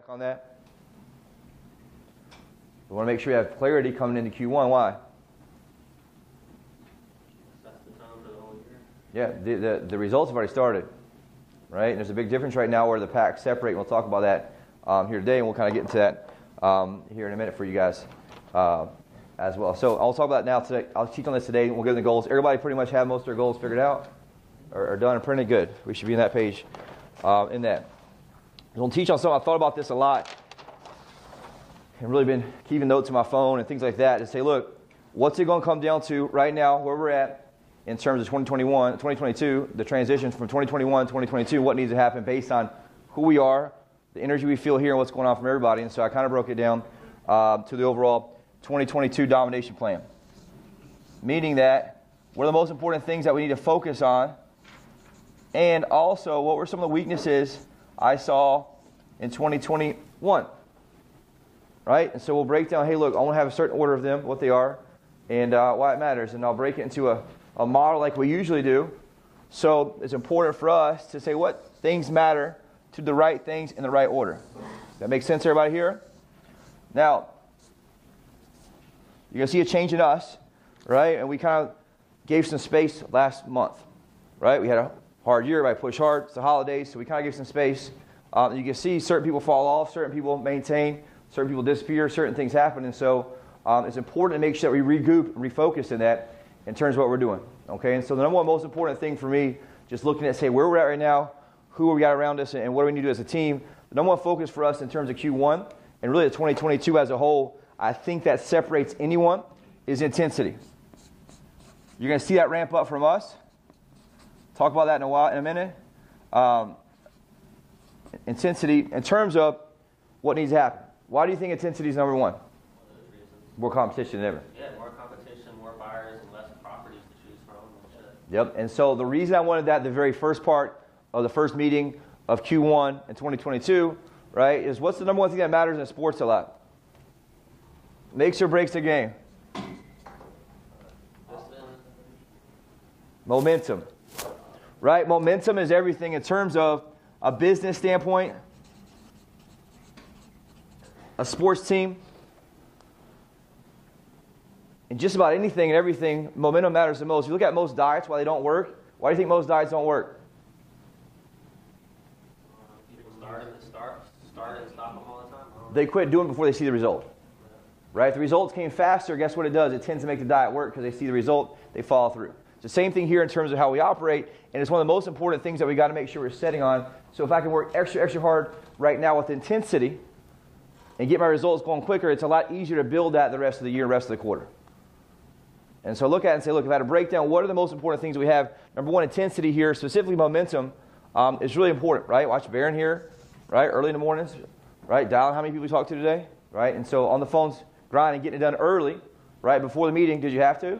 Back on that. We want to make sure we have clarity coming into Q1. Why? That's the for the whole year. Yeah, the, the, the results have already started, right? And there's a big difference right now where the packs separate. And we'll talk about that um, here today, and we'll kind of get into that um, here in a minute for you guys uh, as well. So I'll talk about that now today. I'll teach on this today, and we'll get into the goals. Everybody pretty much have most of their goals figured out or, or done and printed good. We should be in that page uh, in that. We'll teach on something. I thought about this a lot and really been keeping notes in my phone and things like that to say, look, what's it going to come down to right now, where we're at in terms of 2021, 2022, the transition from 2021 to 2022, what needs to happen based on who we are, the energy we feel here, and what's going on from everybody. And so I kind of broke it down uh, to the overall 2022 domination plan. Meaning that what are the most important things that we need to focus on, and also what were some of the weaknesses I saw in 2021 right? And so we'll break down, hey, look, I want to have a certain order of them, what they are, and uh, why it matters. And I'll break it into a, a model like we usually do. So it's important for us to say what things matter to the right things in the right order. That makes sense, everybody here? Now, you're going to see a change in us, right? And we kind of gave some space last month, right? We had a hard year, I push hard. It's the holidays, so we kind of give some space. Um, you can see certain people fall off, certain people maintain certain people disappear, certain things happen, and so um, it's important to make sure that we regroup and refocus in that in terms of what we're doing. Okay, and so the number one most important thing for me, just looking at say where we're at right now, who we got around us, and what do we need to do as a team. The number one focus for us in terms of Q1 and really the 2022 as a whole, I think that separates anyone is intensity. You're going to see that ramp up from us. Talk about that in a while, in a minute. Um, intensity in terms of what needs to happen. Why do you think intensity is number one? One of those reasons. More competition than ever. Yeah, more competition, more buyers, and less properties to choose from and. Yep. And so the reason I wanted that the very first part of the first meeting of Q1 in 2022, right, is what's the number one thing that matters in sports a lot? Makes or breaks the game. Momentum. Right? Momentum is everything in terms of a business standpoint, a sports team, and just about anything and everything, momentum matters the most. If you look at most diets, why they don't work, why do you think most diets don't work? people start and start, start and stop them all the time. I don't They quit doing before they see the result. Right? If the results came faster, guess what it does? It tends to make the diet work because they see the result, they follow through. It's the same thing here in terms of how we operate, and it's one of the most important things that we got to make sure we're setting on. So if I can work extra, extra hard right now with intensity and get my results going quicker, it's a lot easier to build that the rest of the year, rest of the quarter. And so look at it and say, look, if I had to break down what are the most important things we have, number one, intensity here, specifically momentum, um, is really important, right? Watch Baron here, right? Early in the mornings, right? Dial how many people we talked to today, right? And so on the phones, grinding, getting it done early, right? Before the meeting, did you have to?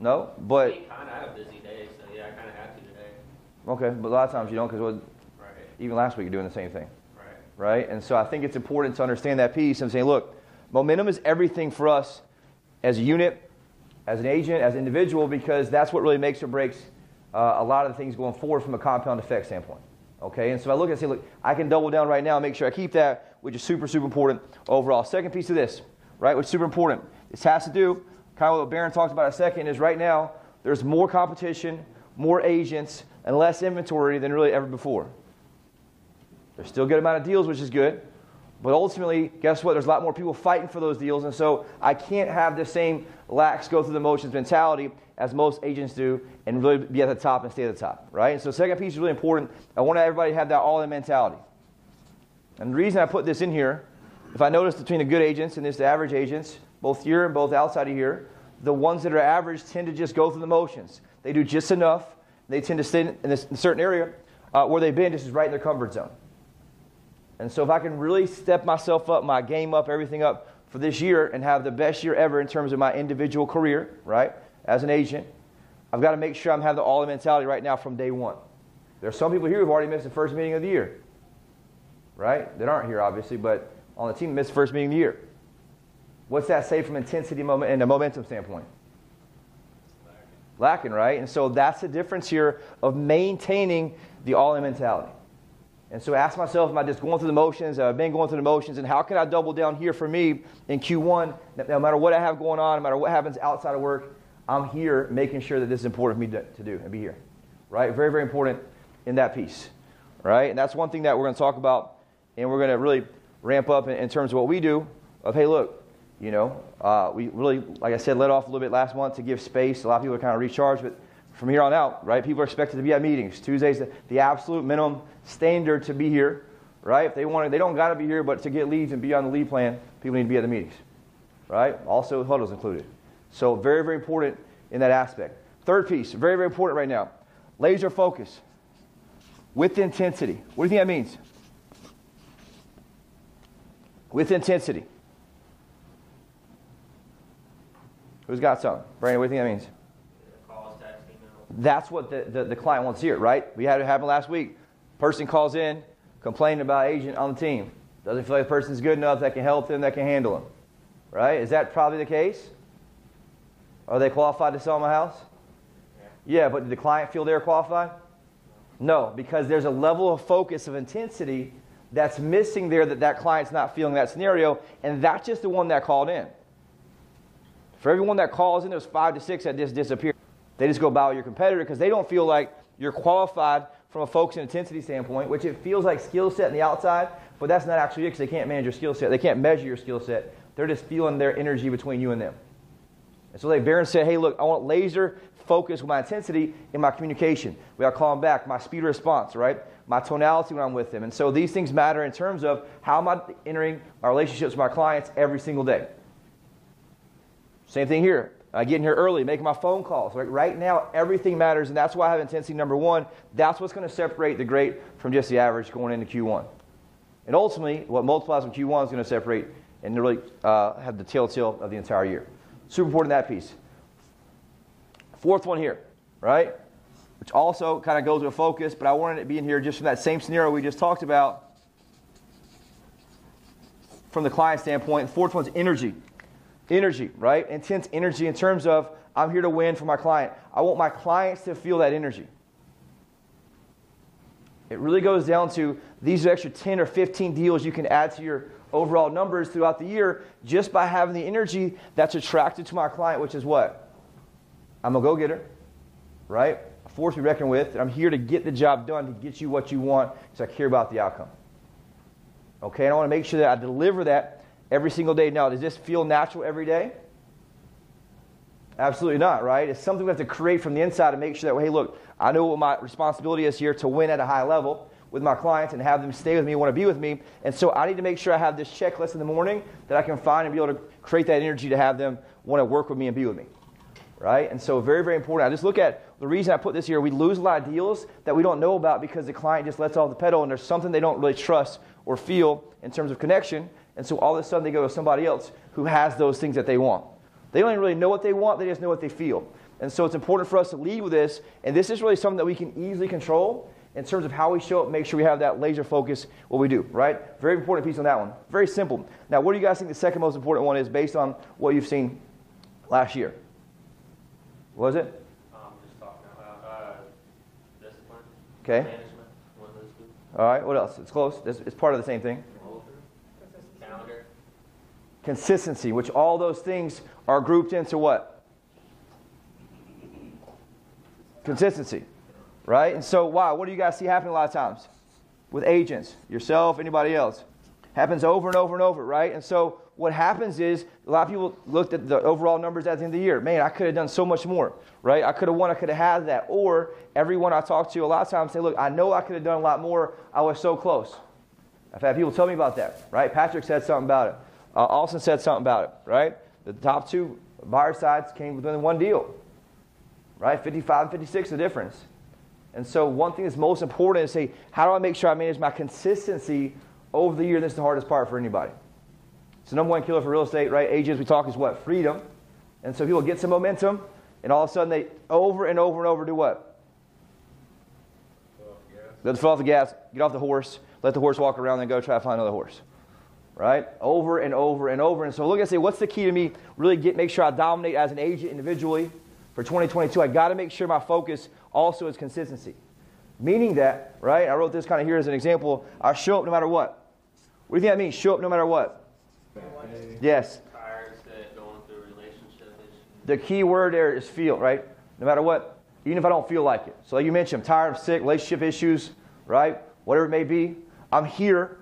No? But, We kind of had a busy day, so yeah, I kind of had to today. Okay, but a lot of times you don't because Right, even last week you're doing the same thing. right. right? And so I think it's important to understand that piece and saying, look, momentum is everything for us as a unit, as an agent, as an individual, because that's what really makes or breaks uh, a lot of the things going forward from a compound effect standpoint. Okay, and so I look and say, look, I can double down right now and make sure I keep that, which is super, super important overall. Second piece of this, right, which is super important. This has to do, kind of what Baron talked about a second, is right now there's more competition, more agents, and less inventory than really ever before. There's still a good amount of deals, which is good. But ultimately, guess what? There's a lot more people fighting for those deals. And so I can't have the same lax go through the motions mentality as most agents do and really be at the top and stay at the top, right? And so second piece is really important. I want everybody to have that all-in mentality. And the reason I put this in here, if I notice between the good agents and this the average agents, both here and both outside of here, the ones that are average tend to just go through the motions. They do just enough. They tend to stay in, this, in certain area uh, where they've been, just is right in their comfort zone. And so if I can really step myself up, my game up, everything up for this year and have the best year ever in terms of my individual career, right, as an agent, I've got to make sure I'm having the all-in mentality right now from day one. There are some people here who've already missed the first meeting of the year, right? That aren't here, obviously, but on the team missed the first meeting of the year. What's that say from intensity moment and a momentum standpoint? Lacking, right? And so that's the difference here of maintaining the all-in mentality. And so I ask myself, am I just going through the motions? I've been going through the motions? And how can I double down here for me in Q1? No matter what I have going on, no matter what happens outside of work, I'm here making sure that this is important for me to, do and be here. Right? Very, very important in that piece. Right? And that's one thing that we're going to talk about, and we're going to really ramp up in, in terms of what we do. Of hey, look, you know, uh, we really, like I said, let off a little bit last month to give space. A lot of people are kind of recharged, but from here on out, right? People are expected to be at meetings. Tuesday's the, the absolute minimum standard to be here, right? If they want to, they don't got to be here, but to get leads and be on the lead plan, people need to be at the meetings, right? Also, huddles included. So very, very important in that aspect. Third piece, very, very important right now. Laser focus with intensity. What do you think that means? With intensity. Who's got something? Brandon, what do you think that means? That's what the, the, the, client wants to hear, right? We had it happen last week. Person calls in, complaining about agent on the team. Doesn't feel like the person's good enough that can help them, that can handle them. Right? Is that probably the case? Are they qualified to sell my house? Yeah, but did the client feel they're qualified? No, because there's a level of focus of intensity that's missing there that that client's not feeling that scenario, and that's just the one that called in. For everyone that calls in, there's five to six that just disappear. They just go bow your competitor because they don't feel like you're qualified from a focus and intensity standpoint, which it feels like skill set on the outside, but that's not actually it because they can't manage your skill set. They can't measure your skill set. They're just feeling their energy between you and them. And so like Baron said, hey, look, I want laser focus with my intensity in my communication. We got to call them back, my speed response, right? My tonality when I'm with them. And so these things matter in terms of how am I entering my relationships with my clients every single day. Same thing here. I get in here early, making my phone calls. Right, right now, everything matters, and that's why I have intensity number one. That's what's going to separate the great from just the average going into Q1. And ultimately, what multiplies from Q1 is going to separate and really uh, have the telltale of the entire year. Super important that piece. Fourth one here, right? Which also kind of goes with focus, but I wanted it to be in here just from that same scenario we just talked about from the client standpoint. The fourth one's energy energy, right? Intense energy in terms of I'm here to win for my client. I want my clients to feel that energy. It really goes down to these extra 10 or 15 deals you can add to your overall numbers throughout the year just by having the energy that's attracted to my client, which is what? I'm a go getter, right? A force to be reckoned with. I'm here to get the job done, to get you what you want, because I care about the outcome. Okay, and I want to make sure that I deliver that every single day. Now, does this feel natural every day? Absolutely not, right? It's something we have to create from the inside to make sure that, hey, look, I know what my responsibility is here to win at a high level with my clients and have them stay with me, want to be with me. And so I need to make sure I have this checklist in the morning that I can find and be able to create that energy to have them want to work with me and be with me. Right? And so very, very important. I just look at the reason I put this here, we lose a lot of deals that we don't know about because the client just lets off the pedal and there's something they don't really trust or feel in terms of connection. And so all of a sudden they go to somebody else who has those things that they want. They don't even really know what they want, they just know what they feel. And so it's important for us to lead with this. And this is really something that we can easily control in terms of how we show up, make sure we have that laser focus, what we do, right? Very important piece on that one. Very simple. Now, what do you guys think the second most important one is based on what you've seen last year? What was it? Um, just talking about uh, discipline. Okay. Management. One of those two. All right, what else? It's close. It's, it's part of the same thing. Consistency, which all those things are grouped into what? Consistency, right? And so, wow, what do you guys see happening a lot of times with agents, yourself, anybody else? Happens over and over and over, right? And so, what happens is a lot of people looked at the overall numbers at the end of the year. Man, I could have done so much more, right? I could have won, I could have had that. Or everyone I talk to a lot of times say, look, I know I could have done a lot more. I was so close. I've had people tell me about that, right? Patrick said something about it. Uh, Austin said something about it, right? The top two buyer sides came within one deal, right? 55 and 56 the difference. And so one thing that's most important is say, how do I make sure I manage my consistency over the year? This is the hardest part for anybody. It's So number one killer for real estate, right? Agents we talk is what? Freedom. And so people get some momentum, and all of a sudden they over and over and over do what? Let them fall off the gas, get off the horse, let the horse walk around, then go try to find another horse. Right? Over and over and over. And so look, I say, what's the key to me really get make sure I dominate as an agent individually for 2022? I got to make sure my focus also is consistency. Meaning that, right? I wrote this kind of here as an example. I show up no matter what. What do you think that means? Show up no matter what? Yes. The key word there is feel, right? No matter what, even if I don't feel like it. So, like you mentioned, I'm tired, I'm sick, relationship issues, right? Whatever it may be. I'm here,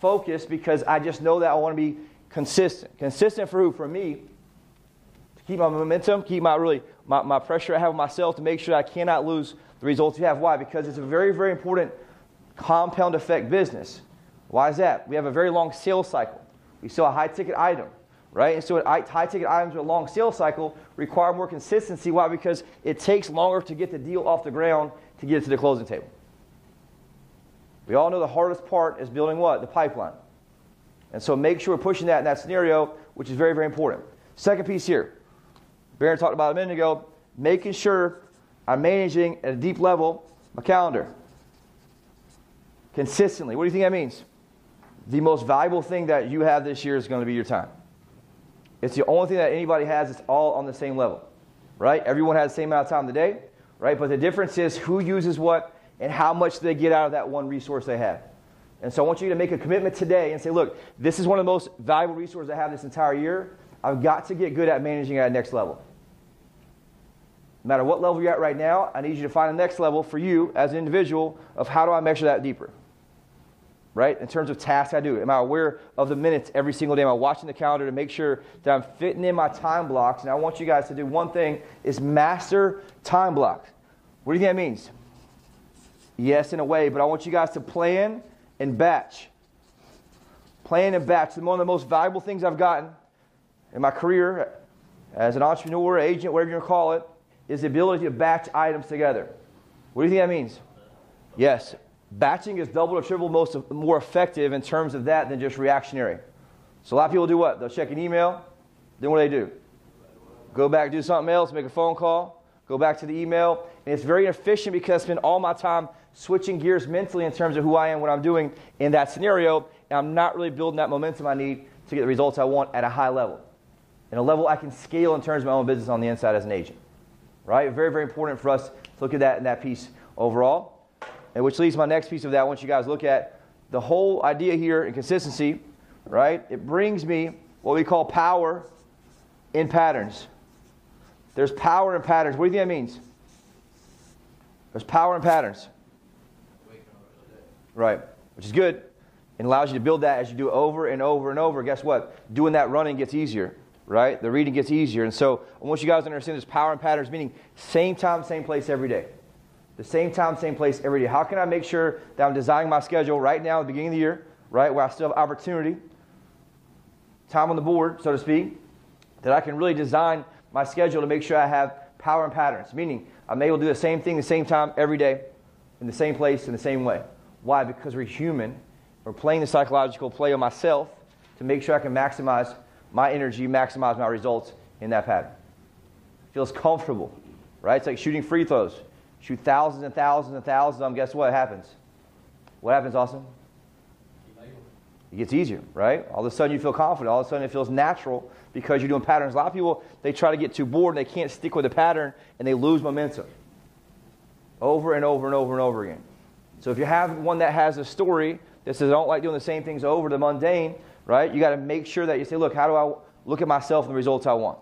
focused, because I just know that I want to be consistent. Consistent for who? For me. To keep my momentum, keep my really my, my pressure I have on myself to make sure I cannot lose the results you have. Why? Because it's a very, very important compound effect business. Why is that? We have a very long sales cycle. We sell a high ticket item, right? And so high ticket items with a long sales cycle require more consistency. Why? Because it takes longer to get the deal off the ground to get it to the closing table. We all know the hardest part is building what? The pipeline. And so make sure we're pushing that in that scenario, which is very, very important. Second piece here. Baron talked about a minute ago, making sure I'm managing at a deep level my calendar. Consistently. What do you think that means? The most valuable thing that you have this year is going to be your time. It's the only thing that anybody has It's all on the same level. Right? Everyone has the same amount of time today, right? But the difference is who uses what and how much do they get out of that one resource they have. And so I want you to make a commitment today and say, look, this is one of the most valuable resources I have this entire year. I've got to get good at managing at next level. No matter what level you're at right now, I need you to find the next level for you as an individual of how do I measure that deeper? Right? In terms of tasks I do. Am I aware of the minutes every single day? Am I watching the calendar to make sure that I'm fitting in my time blocks? And I want you guys to do one thing is master time blocks. What do you think that means? Yes, in a way, but I want you guys to plan and batch. Plan and batch. One of the most valuable things I've gotten in my career as an entrepreneur, agent, whatever you want to call it, is the ability to batch items together. What do you think that means? Yes. Batching is double or triple most more effective in terms of that than just reactionary. So a lot of people do what? They'll check an email, then what do they do? Go back, do something else, make a phone call, go back to the email. And it's very inefficient because I spend all my time switching gears mentally in terms of who I am, what I'm doing in that scenario, and I'm not really building that momentum I need to get the results I want at a high level. And a level I can scale in terms of my own business on the inside as an agent right? Very, very important for us to look at that in that piece overall. And which leads my next piece of that. I want you guys look at the whole idea here in consistency, right? It brings me what we call power in patterns. There's power in patterns. What do you think that means? There's power in patterns. Right, which is good. It allows you to build that as you do over and over and over. Guess what? Doing that running gets easier right? The reading gets easier. And so I want you guys to understand this power and patterns, meaning same time, same place every day. The same time, same place every day. How can I make sure that I'm designing my schedule right now at the beginning of the year, right, where I still have opportunity, time on the board, so to speak, that I can really design my schedule to make sure I have power and patterns, meaning I'm able to do the same thing the same time every day, in the same place, in the same way. Why? Because we're human. We're playing the psychological play on myself to make sure I can maximize my energy, maximize my results in that pattern. Feels comfortable, right? It's like shooting free throws. Shoot thousands and thousands and thousands of them. Guess what happens? What happens, Austin? It gets easier, right? All of a sudden you feel confident. All of a sudden it feels natural because you're doing patterns. A lot of people, they try to get too bored and they can't stick with the pattern and they lose momentum over and over and over and over again. So if you have one that has a story that says, I don't like doing the same things over, the mundane, right? You got to make sure that you say, look, how do I look at myself and the results I want?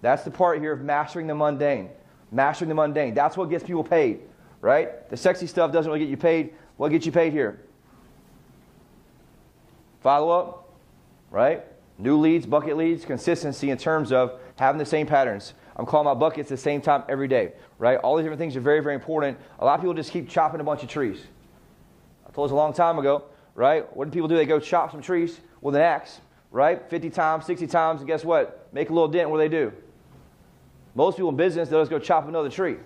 That's the part here of mastering the mundane. Mastering the mundane. That's what gets people paid, right? The sexy stuff doesn't really get you paid. What gets you paid here? Follow up, right? New leads, bucket leads, consistency in terms of having the same patterns. I'm calling my buckets at the same time every day, right? All these different things are very, very important. A lot of people just keep chopping a bunch of trees. I told us a long time ago, right? What do people do? They go chop some trees with an axe, right? 50 times, 60 times, and guess what? Make a little dent. What do they do? Most people in business, they'll just go chop another tree.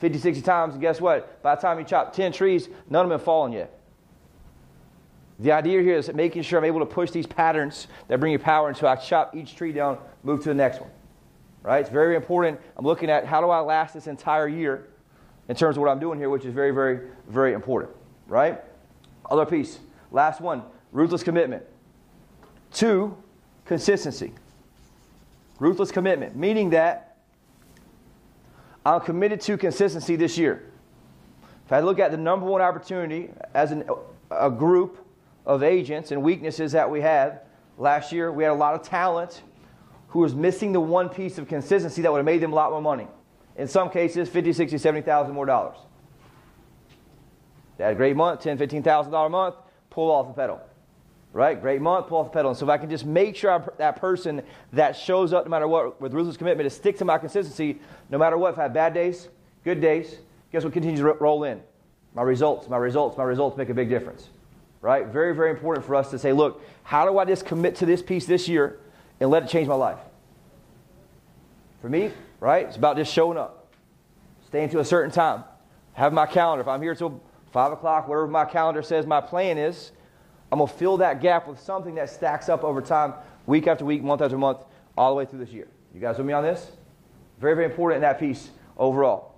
50, 60 times, and guess what? By the time you chop 10 trees, none of them have fallen yet. The idea here is making sure I'm able to push these patterns that bring you power until I chop each tree down, move to the next one. Right? It's very important. I'm looking at how do I last this entire year in terms of what I'm doing here, which is very, very, very important. Right? Other piece. Last one ruthless commitment. Two, consistency. Ruthless commitment, meaning that I'm committed to consistency this year. If I look at the number one opportunity as an, a group of agents and weaknesses that we had last year, we had a lot of talent who was missing the one piece of consistency that would have made them a lot more money. In some cases, 50, 60, 70,000 more dollars. They had a great month, 10, 15,000 dollar month, pull off the pedal. Right? Great month, pull off the pedal. And so if I can just make sure I'm that person that shows up no matter what with ruthless commitment to stick to my consistency, no matter what, if I have bad days, good days, guess what continues to roll in? My results, my results, my results make a big difference. Right? Very, very important for us to say, look, how do I just commit to this piece this year and let it change my life? For me, right, it's about just showing up, staying to a certain time, have my calendar. If I'm here till 5 o'clock, whatever my calendar says my plan is, I'm going to fill that gap with something that stacks up over time, week after week, month after month, all the way through this year. You guys with me on this? Very, very important in that piece overall.